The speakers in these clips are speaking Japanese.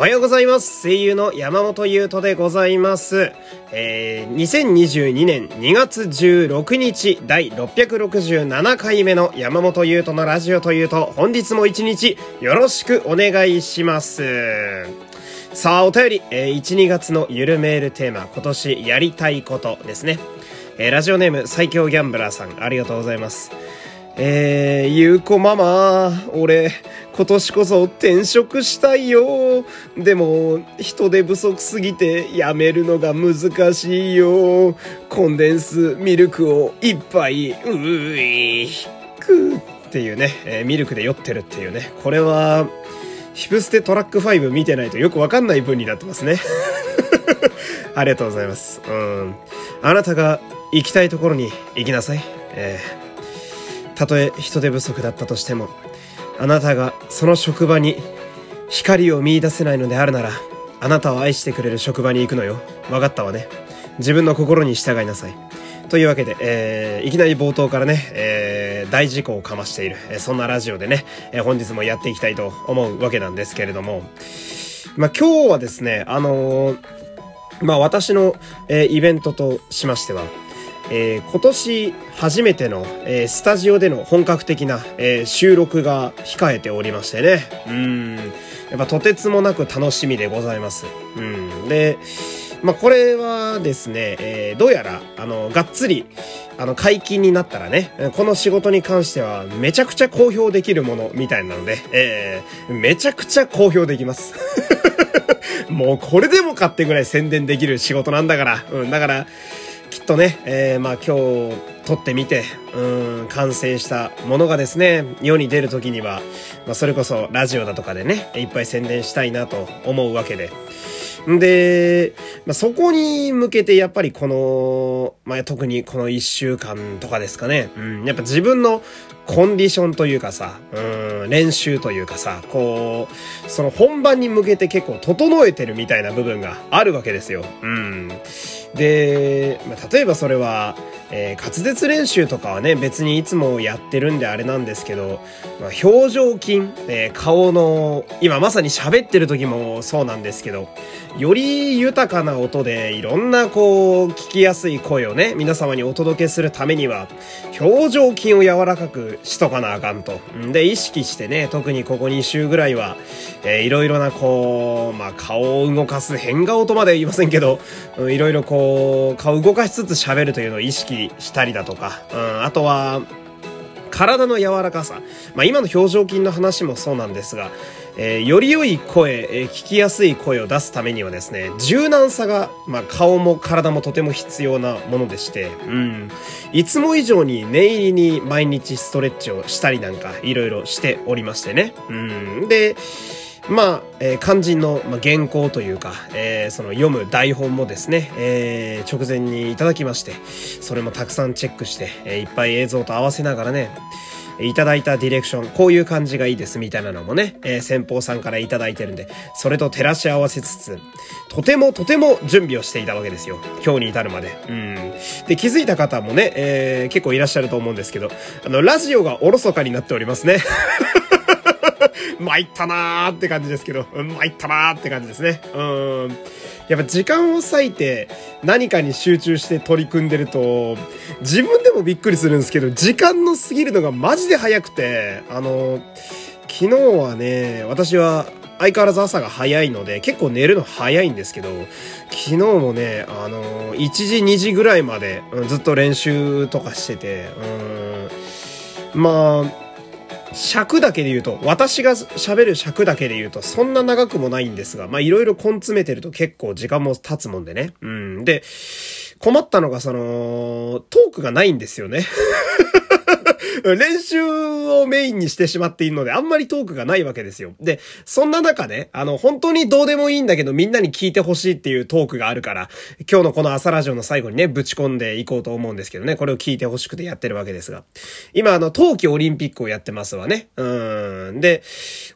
おはようございます。声優の山本優斗でございます。えー、2022年2月16日第667回目の山本優斗のラジオというと、本日も一日よろしくお願いします。さあ、お便り、えー、1、2月のゆるメールテーマ、今年やりたいことですね。えー、ラジオネーム最強ギャンブラーさん、ありがとうございます。えー、ゆうこママ、俺、今年こそ転職したいよ。でも、人手不足すぎて辞めるのが難しいよ。コンデンスミルクを一杯、うーい、くっていうね、えー、ミルクで酔ってるっていうね。これは、ヒプステトラック5見てないとよくわかんない文になってますね。ありがとうございます。うん。あなたが行きたいところに行きなさい。えー、たとえ人手不足だったとしても、あなたがその職場に光を見出せないのであるなら、あなたを愛してくれる職場に行くのよ。わかったわね。自分の心に従いなさい。というわけで、えー、いきなり冒頭からね、えー、大事故をかましている、えー、そんなラジオでね、えー、本日もやっていきたいと思うわけなんですけれども、まあ、今日はですね、あのー、まあ、私の、えー、イベントとしましては、えー、今年初めての、えー、スタジオでの本格的な、えー、収録が控えておりましてね。うん。やっぱとてつもなく楽しみでございます。うん。で、まあ、これはですね、えー、どうやら、あの、がっつり、あの、解禁になったらね、この仕事に関してはめちゃくちゃ公表できるものみたいなので、えー、めちゃくちゃ公表できます。もうこれでもかってぐらい宣伝できる仕事なんだから。うん、だから、とね、えー、まあ今日撮ってみて、うん、完成したものがですね、世に出る時には、まあそれこそラジオだとかでね、いっぱい宣伝したいなと思うわけで。んで、まあ、そこに向けてやっぱりこの、まあ、特にこの一週間とかですかね。うん、やっぱ自分のコンディションというかさ、うん、練習というかさ、こう、その本番に向けて結構整えてるみたいな部分があるわけですよ。うん。で、まあ、例えばそれは、えー、滑舌練習とかはね、別にいつもやってるんであれなんですけど、まあ、表情筋、えー、顔の、今まさに喋ってる時もそうなんですけど、より豊かな音でいろんなこう、聞きやすい声をね、皆様にお届けするためには、表情筋を柔らかくしとかなあかんと。で、意識してね、特にここ2週ぐらいは、えー、いろいろなこう、まあ、顔を動かす変顔とまで言いませんけど、いろいろこう、顔を動かしつつ喋るというのを意識したりだとか、うん、あとは、体の柔らかさ。まあ、今の表情筋の話もそうなんですが、えー、より良い声、えー、聞きやすい声を出すためにはですね、柔軟さが、まあ、顔も体もとても必要なものでして、うん。いつも以上に念入りに毎日ストレッチをしたりなんか、いろいろしておりましてね。うん。で、まあ、えー、肝心の、まあ、原稿というか、えー、その読む台本もですね、えー、直前にいただきまして、それもたくさんチェックして、えー、いっぱい映像と合わせながらね、いただいたディレクション、こういう感じがいいですみたいなのもね、えー、先方さんからいただいてるんで、それと照らし合わせつつ、とてもとても準備をしていたわけですよ。今日に至るまで。うん。で、気づいた方もね、えー、結構いらっしゃると思うんですけど、あの、ラジオがおろそかになっておりますね。参ったなーって感じですけど、参ったなーって感じですね。うん。やっぱ時間を割いて何かに集中して取り組んでると、自分でもびっくりするんですけど、時間の過ぎるのがマジで早くて、あの、昨日はね、私は相変わらず朝が早いので、結構寝るの早いんですけど、昨日もね、あの、1時2時ぐらいまで、うんずっと練習とかしてて、うん、まあ、尺だけで言うと、私が喋る尺だけで言うと、そんな長くもないんですが、まいろいろ根詰めてると結構時間も経つもんでね。うん。で、困ったのがその、トークがないんですよね。練習をメインにしてしまっているので、あんまりトークがないわけですよ。で、そんな中ね、あの、本当にどうでもいいんだけど、みんなに聞いてほしいっていうトークがあるから、今日のこの朝ラジオの最後にね、ぶち込んでいこうと思うんですけどね、これを聞いてほしくてやってるわけですが。今、あの、冬季オリンピックをやってますわね。うん。で、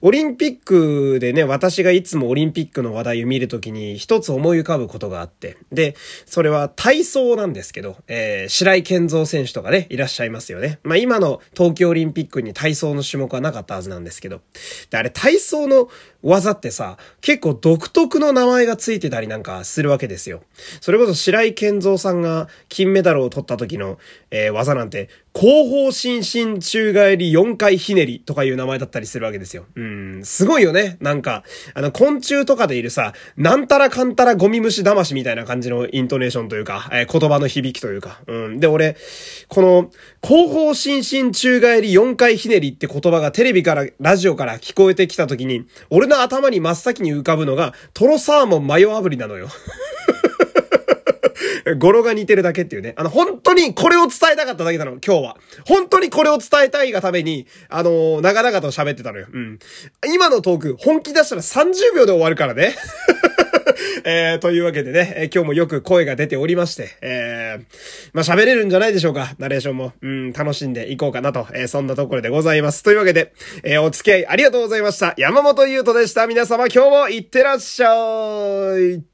オリンピックでね、私がいつもオリンピックの話題を見るときに、一つ思い浮かぶことがあって、で、それは体操なんですけど、えー、白井健三選手とかね、いらっしゃいますよね。まあ今今の東京オリンピックに体操の種目はなかったはずなんですけど。で、あれ体操の技ってさ、結構独特の名前がついてたりなんかするわけですよ。それこそ白井健三さんが金メダルを取った時の、えー、技なんて、後方伸身宙返り4回ひねりとかいう名前だったりするわけですよ。うん、すごいよね。なんか、あの、昆虫とかでいるさ、なんたらかんたらゴミ虫魂みたいな感じのイントネーションというか、えー、言葉の響きというか。うん。で、俺、この、後方伸身宙返り4回ひねりって言葉がテレビから、ラジオから聞こえてきた時に、俺の頭に真っ先に浮かぶのが、トロサーモンマヨ炙りなのよ。語呂が似てるだけっていうね。あの、本当にこれを伝えたかっただけなの、今日は。本当にこれを伝えたいがために、あのー、長々と喋ってたのよ。うん。今のトーク、本気出したら30秒で終わるからね。えー、というわけでね、え、今日もよく声が出ておりまして、えー、まあ、喋れるんじゃないでしょうか。ナレーションも、うん、楽しんでいこうかなと、えー、そんなところでございます。というわけで、えー、お付き合いありがとうございました。山本優斗でした。皆様今日もいってらっしゃい。